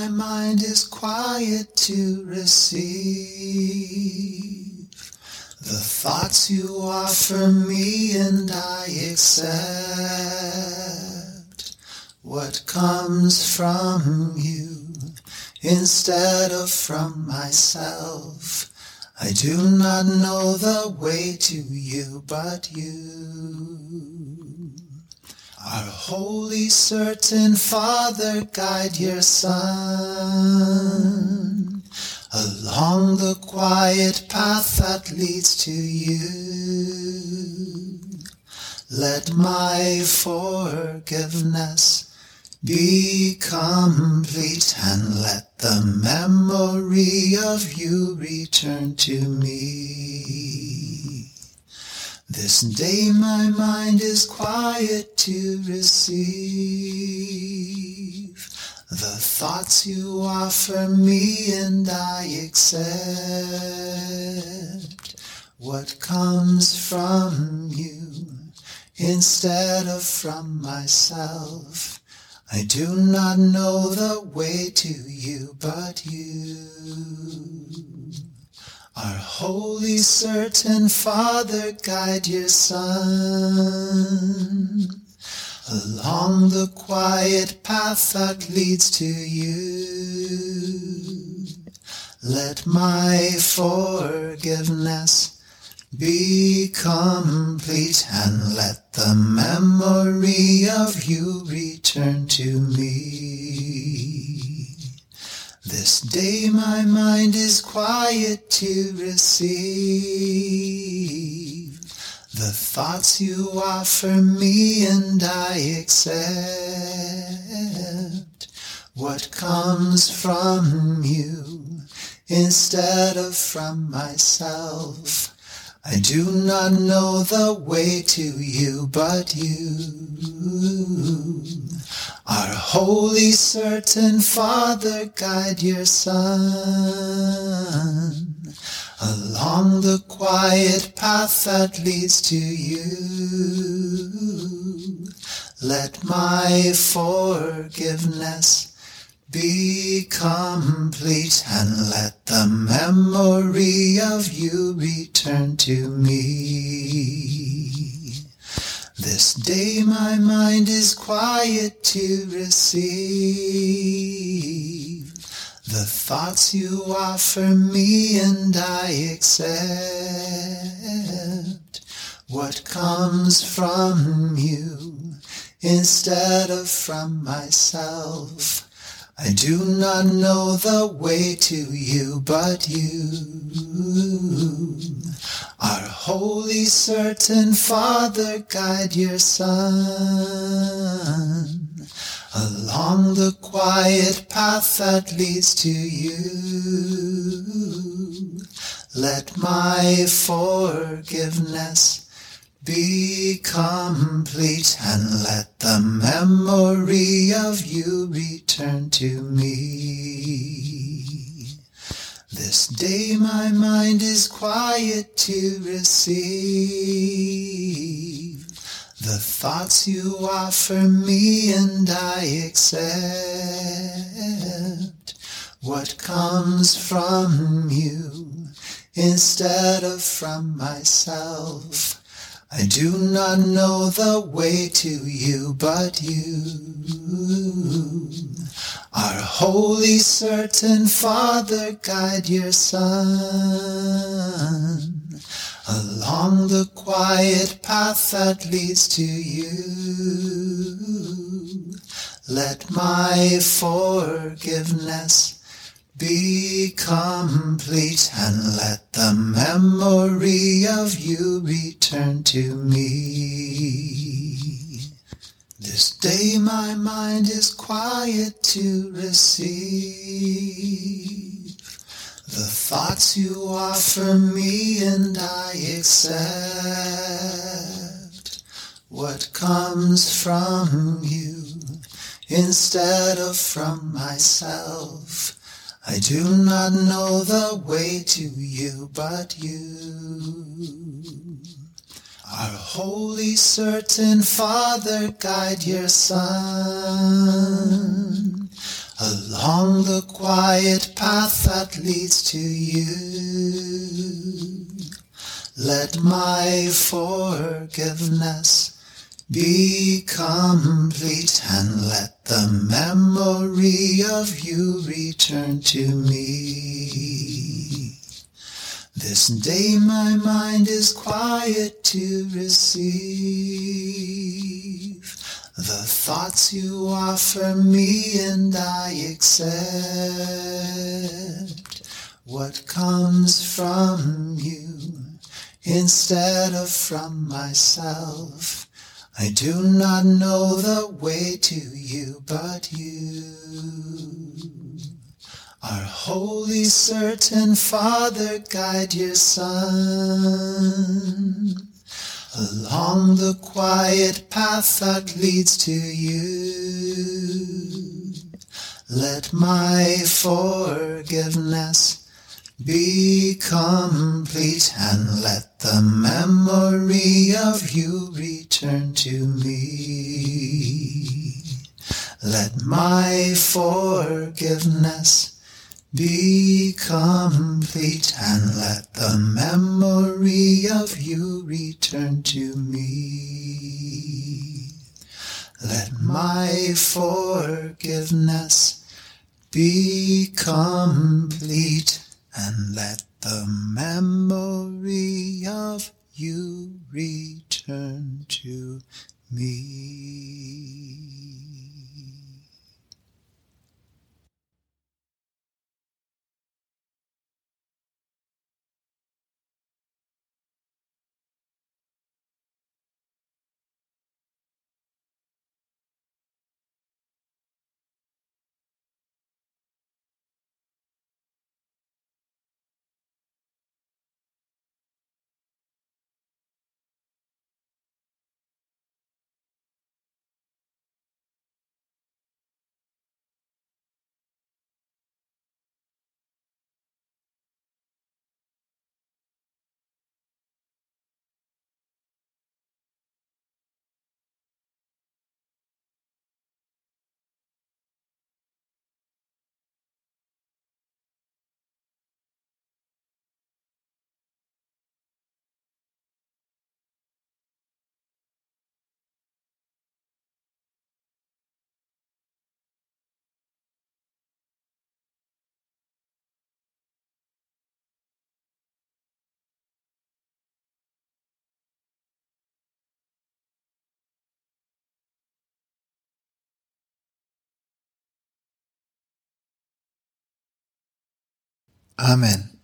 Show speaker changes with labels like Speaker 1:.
Speaker 1: My mind is quiet to receive the thoughts you offer me and I accept what comes from you instead of from myself. I do not know the way to you but you. Our wholly certain Father, guide your Son along the quiet path that leads to you. Let my forgiveness be complete and let the memory of you return to me. This day my mind is quiet to receive the thoughts you offer me and I accept what comes from you instead of from myself. I do not know the way to you but you. Our wholly certain Father, guide your Son along the quiet path that leads to you. Let my forgiveness be complete and let the memory of you return to me. This day my mind is quiet to receive the thoughts you offer me and I accept what comes from you instead of from myself. I do not know the way to you but you. are wholly certain Father, guide your Son along the quiet path that leads to you. Let my forgiveness be complete and let the memory of you return to me. This day my mind is quiet to receive the thoughts you offer me and I accept what comes from you instead of from myself. I do not know the way to you but you. Our wholly certain Father, guide your Son along the quiet path that leads to you. Let my forgiveness be complete and let the memory of you return to me. This day my mind is quiet to receive the thoughts you offer me and I accept what comes from you instead of from myself. I do not know the way to you but you. are wholly certain Father, guide your Son along the quiet path that leads to you. Let my forgiveness be complete and let the memory of you return to me. This day my mind is quiet to receive the thoughts you offer me and I accept what comes from you instead of from myself. I do not know the way to you but you. are wholly certain Father, guide your Son along the quiet path that leads to you. Let my forgiveness be complete and let the memory of you return to me. This day my mind is quiet to receive the thoughts you offer me and I accept what comes from you instead of from myself. I do not know the way to you, but you are wholly, certain Father, guide your Son along the quiet path that leads to you. Let my forgiveness be complete and let the memory of you return to me. Let my forgiveness be complete and let the memory of you return to me. Let my forgiveness be complete and let the memory of you return to me. Amen.